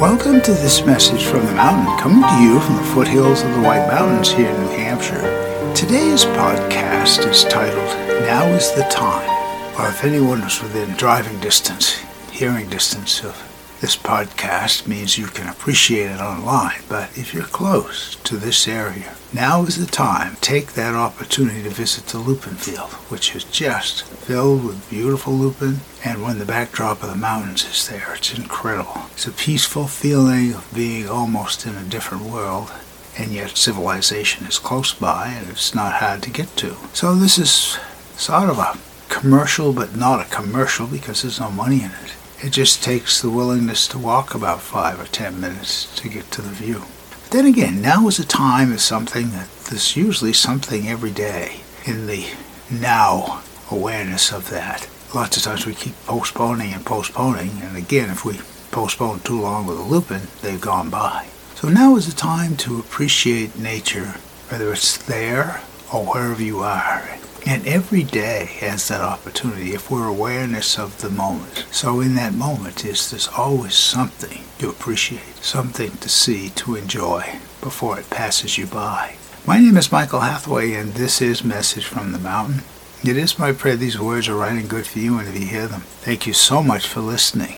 Welcome to this message from the mountain, coming to you from the foothills of the White Mountains here in New Hampshire. Today's podcast is titled, Now is the Time. Well, if anyone is within driving distance, hearing distance of this podcast means you can appreciate it online, but if you're close to this area, now is the time. Take that opportunity to visit the lupin field, which is just filled with beautiful lupin, and when the backdrop of the mountains is there, it's incredible. It's a peaceful feeling of being almost in a different world, and yet civilization is close by and it's not hard to get to. So this is sort of a commercial, but not a commercial because there's no money in it. It just takes the willingness to walk about five or ten minutes to get to the view. But then again, now is a time is something that there's usually something every day in the now awareness of that. Lots of times we keep postponing and postponing, and again, if we postpone too long with a lupin, they've gone by. So now is the time to appreciate nature, whether it's there or wherever you are. And every day has that opportunity if we're awareness of the moment. So in that moment is there's always something to appreciate, something to see, to enjoy before it passes you by. My name is Michael Hathaway and this is Message from the Mountain. It is my prayer these words are right and good for you and if you hear them. Thank you so much for listening.